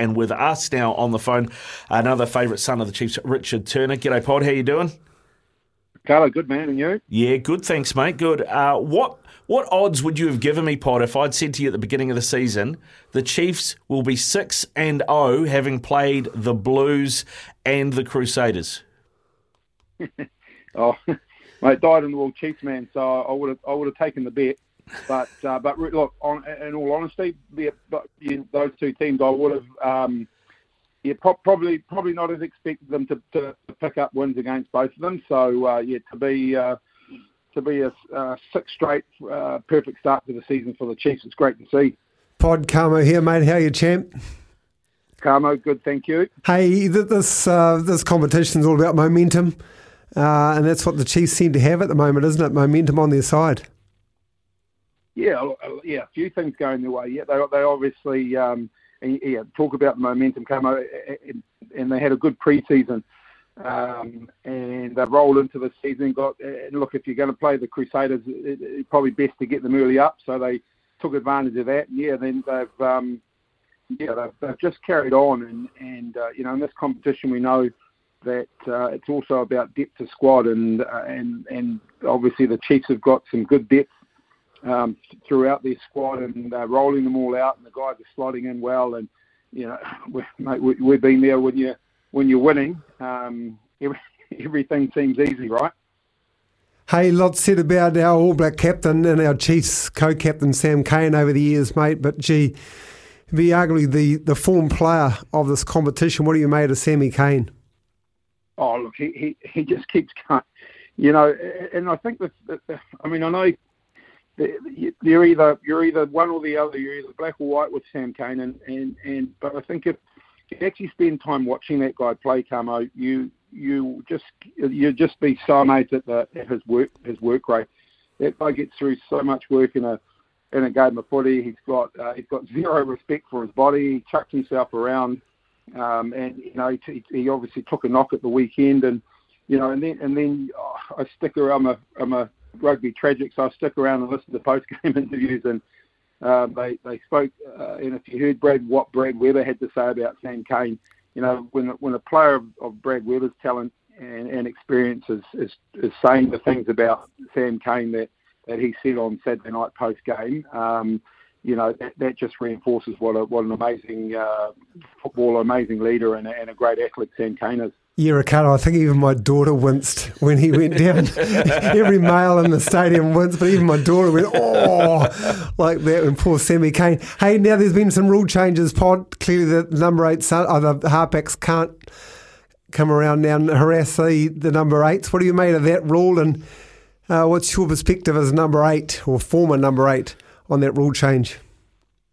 And with us now on the phone, another favourite son of the Chiefs, Richard Turner. G'day, Pod. How you doing? Carlo, good man, and you? Yeah, good. Thanks, mate. Good. Uh, what what odds would you have given me, Pod, if I'd said to you at the beginning of the season the Chiefs will be six and zero, oh, having played the Blues and the Crusaders? oh, mate, died in the world Chiefs, man. So I would have I would have taken the bet. But uh, but look, on, in all honesty, the, those two teams, I would have. Um, yeah, pro- probably probably not as expected them to, to, pick up wins against both of them. So uh, yeah, to be uh, to be a uh, six straight uh, perfect start to the season for the Chiefs, it's great to see. Pod Camo here, mate. How are you, champ? Camo, good, thank you. Hey, this uh, this competition is all about momentum, uh, and that's what the Chiefs seem to have at the moment, isn't it? Momentum on their side. Yeah, yeah, a few things going their way. Yeah, they they obviously. Um, yeah, talk about momentum came out, and they had a good preseason. Um, and they rolled into the season. Got and look, if you're going to play the Crusaders, it's probably best to get them early up. So they took advantage of that. Yeah, then they've um, yeah they've, they've just carried on, and and uh, you know in this competition we know that uh, it's also about depth of squad, and uh, and and obviously the Chiefs have got some good depth um, throughout their squad and uh, rolling them all out, and the guys are slotting in well. And you know, we, mate, we, we've been there when you when you're winning. Um, every, everything seems easy, right? Hey, lots said about our All Black captain and our Chiefs co-captain Sam Cane over the years, mate. But gee, be arguably the the form player of this competition. What do you made of Sammy Cane? Oh, look, he, he, he just keeps going. You know, and I think that, I mean, I know you're either you're either one or the other. You're either black or white with Sam Cane, and and, and but I think if you actually spend time watching that guy play Camo, you you just you just be so amazed at the at his work his work rate. That guy gets through so much work in a in a game of footy. He's got uh, he's got zero respect for his body. He chucks himself around, um, and you know he, he obviously took a knock at the weekend, and you know and then and then oh, I stick around. I'm a I'm a rugby tragic, so I stuck around and listened to post game interviews, and uh, they they spoke. Uh, and if you heard Brad what Brad Weber had to say about Sam Cane, you know when when a player of, of Brad Weber's talent and, and experience is, is is saying the things about Sam Cane that that he said on Saturday night post game. Um, you know that, that just reinforces what a, what an amazing uh, footballer, amazing leader, and a, and a great athlete Sam Cane is. Yeah, Ricardo, I think even my daughter winced when he went down. Every male in the stadium winced, but even my daughter went, oh, like that when poor Sammy Cane. Hey, now there's been some rule changes, Pod. Clearly the number eight, uh, the halfbacks can't come around now and harass the, the number eights. What do you made of that rule and uh, what's your perspective as number eight or former number eight on that rule change?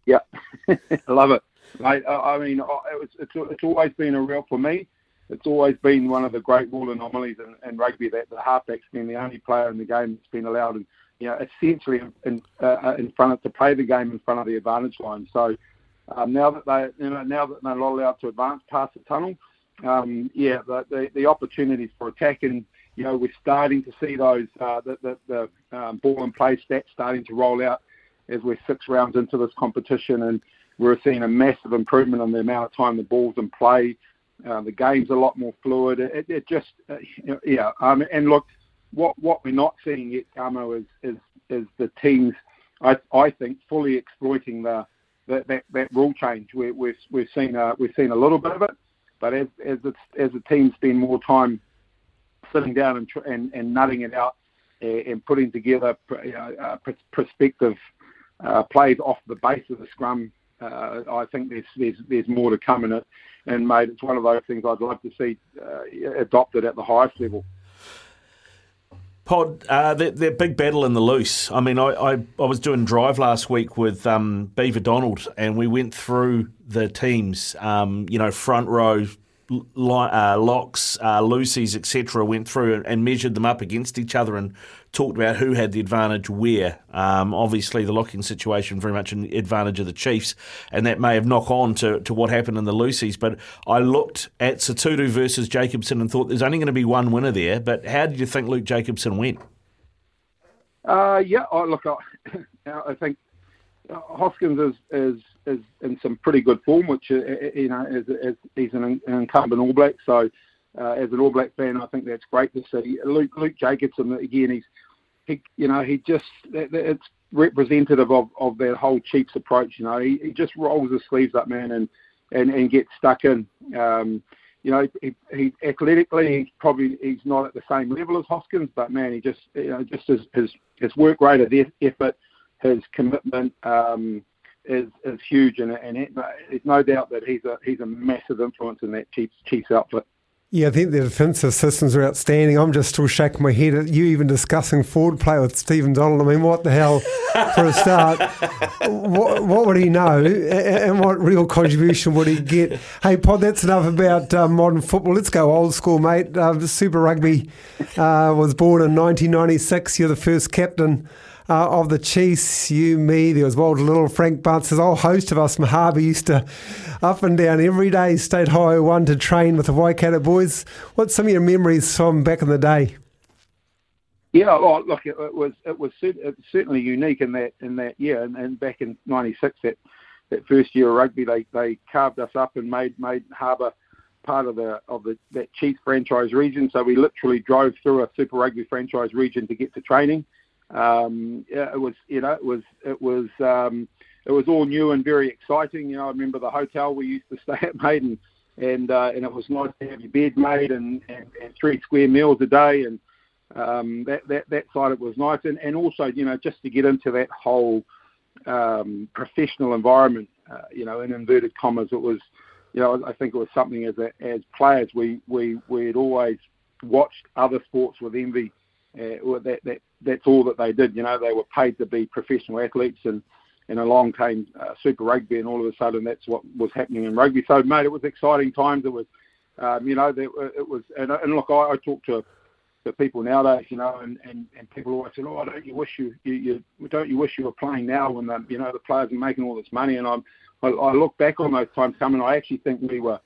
Yeah, I love it. Mate, I mean, it's, it's, it's always been a real, for me, it's always been one of the great rule anomalies in, in rugby that the halfback's been the only player in the game that's been allowed, you know, essentially in, uh, in front of to play the game in front of the advantage line. So um, now that they, you know, now that they're not allowed to advance past the tunnel, um, yeah, the, the, the opportunities for attack and you know we're starting to see those uh, the, the, the um, ball and play stats starting to roll out as we're six rounds into this competition and we're seeing a massive improvement in the amount of time the ball's in play. Uh, the game's a lot more fluid. It, it just, uh, yeah. Um, and look, what what we're not seeing yet, Camo, is is is the teams, I I think, fully exploiting the that that, that rule change. We, we've we've seen a, we've seen a little bit of it, but as as it's, as the teams spend more time sitting down and and, and nutting it out and putting together uh, prospective uh, plays off the base of the scrum, uh, I think there's, there's there's more to come in it. And mate, it's one of those things I'd like to see uh, adopted at the highest level. Pod, uh, that big battle in the loose. I mean, I, I, I was doing drive last week with um, Beaver Donald, and we went through the teams. Um, you know, front row, uh, locks, uh, loosies, etc., went through and measured them up against each other and talked about who had the advantage where. Um, obviously, the locking situation very much an advantage of the Chiefs, and that may have knock on to, to what happened in the loosies. But I looked at Sotutu versus Jacobson and thought there's only going to be one winner there. But how did you think Luke Jacobson went? Uh, yeah, oh, look, I, I think Hoskins is, is is in some pretty good form, which uh, you know is, is, he's an, incumbent All Black. So uh, as an All Black fan, I think that's great to see. Luke Luke Jacobson again, he's he you know he just it's representative of, of that whole Chiefs approach. You know, he, he just rolls his sleeves up, man, and and, and gets stuck in. Um, you know, he, he athletically he's probably he's not at the same level as Hoskins, but man, he just you know just his his, his work rate of effort, his commitment um, is is huge, and and it, there's no doubt that he's a he's a massive influence in that Chiefs Chiefs outfit. Yeah, I think the defensive systems are outstanding. I'm just still shaking my head at you even discussing forward play with Stephen Donald. I mean, what the hell, for a start? what, what, would he know and what real contribution would he get? Hey, Pod, that's enough about uh, modern football. Let's go old school, mate. Uh, Super Rugby uh, was born in 1996. You're the first captain uh, of the Chiefs, you, me, there was Walter Little, Frank Bunce, there's a whole host of us. Mahaba used to up and down every day, State Highway 1 to train with the Waikato boys. What's some of your memories from back in the day? Yeah, well, look, it, it was it was certainly unique in that in that year, and, and back in '96, that that first year of rugby, they they carved us up and made made Harbour part of the of the that Chiefs franchise region. So we literally drove through a Super Rugby franchise region to get to training um, it was you know it was it was um, it was all new and very exciting. You know, I remember the hotel we used to stay at, Maiden, and uh, and it was nice to have your bed made and, and, and three square meals a day, and um, that that that side it was nice, and and also you know just to get into that whole um, professional environment, uh, you know, in inverted commas, it was. You know, I think it was something as a, as players we we we had always watched other sports with envy uh, that, that that's all that they did. You know, they were paid to be professional athletes, and and along came uh, Super Rugby, and all of a sudden that's what was happening in rugby. So, mate, it was exciting times. It was, um, you know, there, it was, and, and look, I, I talk to to people nowadays, you know, and, and, and people always say, oh, don't you wish you, you, you don't you wish you were playing now when the you know the players are making all this money? And I'm, I, I look back on those times coming. I actually think we were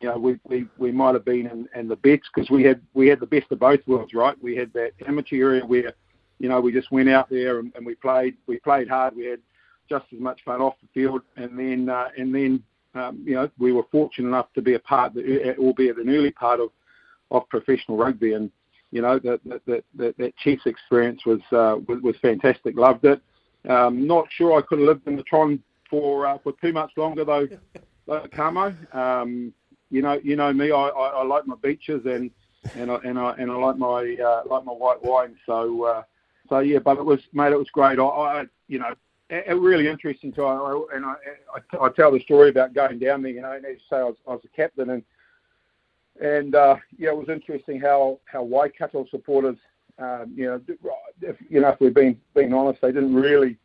you know, we we, we might have been in, in the bets because we had we had the best of both worlds, right? We had that amateur area where, you know, we just went out there and, and we played we played hard. We had just as much fun off the field, and then uh, and then um, you know we were fortunate enough to be a part, albeit an early part of of professional rugby, and you know that that that, that Chiefs experience was, uh, was was fantastic. Loved it. Um, not sure I could have lived in the Tron for uh, for too much longer though, though Camo. Um, you know, you know me. I, I, I like my beaches and and I and I and I like my uh, like my white wine. So uh, so yeah, but it was mate, it was great. I, I you know, it, it really interesting to I, and I, I I tell the story about going down there. You know, and as you say, I was, I was a captain and and uh, yeah, it was interesting how how Waikato supporters, um, you know, if you know if we're being being honest, they didn't really.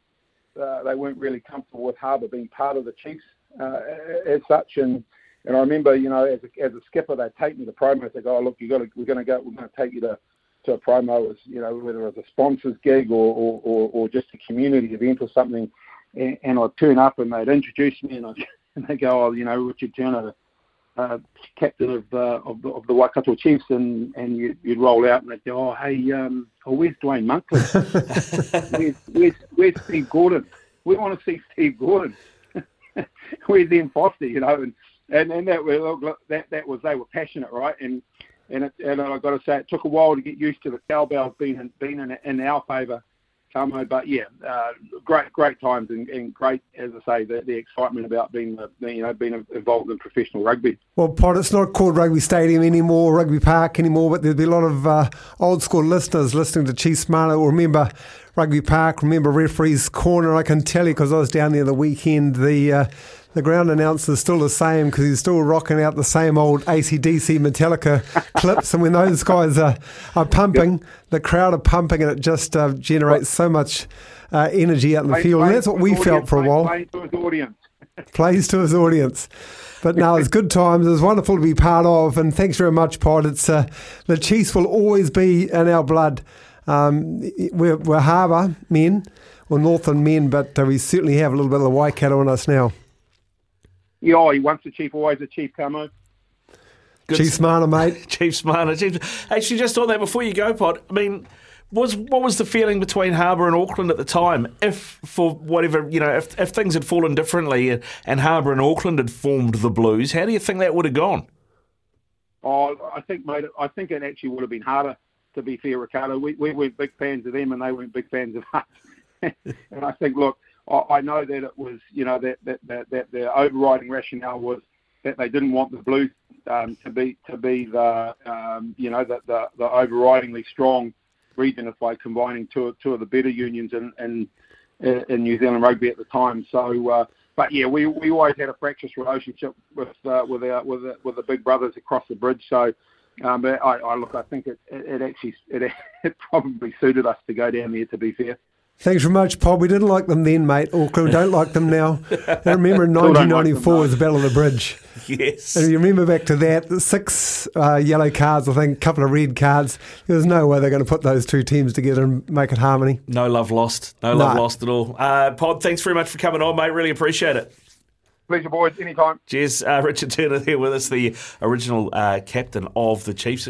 Uh, they weren't really comfortable with Harbour being part of the Chiefs uh, as such, and and I remember, you know, as a, as a skipper, they'd take me to promo. They go, oh, look, you got we're going to go, we're going to take you to, to a promo as, you know, whether it's a sponsor's gig or, or, or, or just a community event or something. And, and I'd turn up and they'd introduce me and, I'd, and they go, oh, you know, Richard Turner, uh, captain of, uh, of, the, of the Waikato Chiefs, and, and you, you'd roll out and they'd go, oh, hey, um, oh, where's Duane Monkley? where's, where's, where's Steve Gordon? We want to see Steve Gordon. where's Ian Foster? You know, and and and that was that that was they were passionate, right? And and it, and I've got to say, it took a while to get used to the cowbells being in, being in, in our favour, Camo. But yeah, uh, great great times and, and great, as I say, the, the excitement about being you know being involved in professional rugby. Well, Pod, it's not called Rugby Stadium anymore, Rugby Park anymore, but there'll be a lot of uh, old school listeners listening to Chief Smart will remember Rugby Park, remember Referee's Corner. I can tell you because I was down there the weekend. The uh, the ground announcer is still the same because he's still rocking out the same old ACDC Metallica clips. And when those guys are, are pumping, the crowd are pumping, and it just uh, generates so much uh, energy out in the field. And that's what we felt for a while. Plays to his audience. plays to his audience. But now it's good times. It's wonderful to be part of. And thanks very much, Pod. It's uh, the Chiefs will always be in our blood. Um, we're, we're Harbour men or Northern men, but uh, we certainly have a little bit of the Waikato in us now. Yeah, he wants the chief, always a chief, Camo. Good. Chief Smarter, mate. chief Smarter. Chief. Actually, just on that before you go, Pod. I mean, was what was the feeling between Harbour and Auckland at the time? If for whatever you know, if if things had fallen differently and, and Harbour and Auckland had formed the Blues, how do you think that would have gone? Oh, I think, mate. I think it actually would have been harder. To be fair, Ricardo, we we weren't big fans of them, and they weren't big fans of us. and I think, look, I, I know that it was, you know, that that that, that the overriding rationale was that they didn't want the Blues um, to be to be the um, you know the, the the overridingly strong region if by combining two two of the better unions in in, in New Zealand rugby at the time. So. Uh, but yeah, we we always had a fractious relationship with uh, with our with the, with the big brothers across the bridge. So, um, but I, I look, I think it, it, it actually it, it probably suited us to go down there. To be fair. Thanks very much, Paul. We didn't like them then, mate. Auckland don't like them now. I remember in 1994 like was the Battle of the Bridge. Yes. And you remember back to that, six uh, yellow cards, I think, a couple of red cards. There was no way they're going to put those two teams together and make it harmony. No love lost. No love lost at all. Uh, Pod, thanks very much for coming on, mate. Really appreciate it. Pleasure, boys. Anytime. Cheers. Uh, Richard Turner here with us, the original uh, captain of the Chiefs.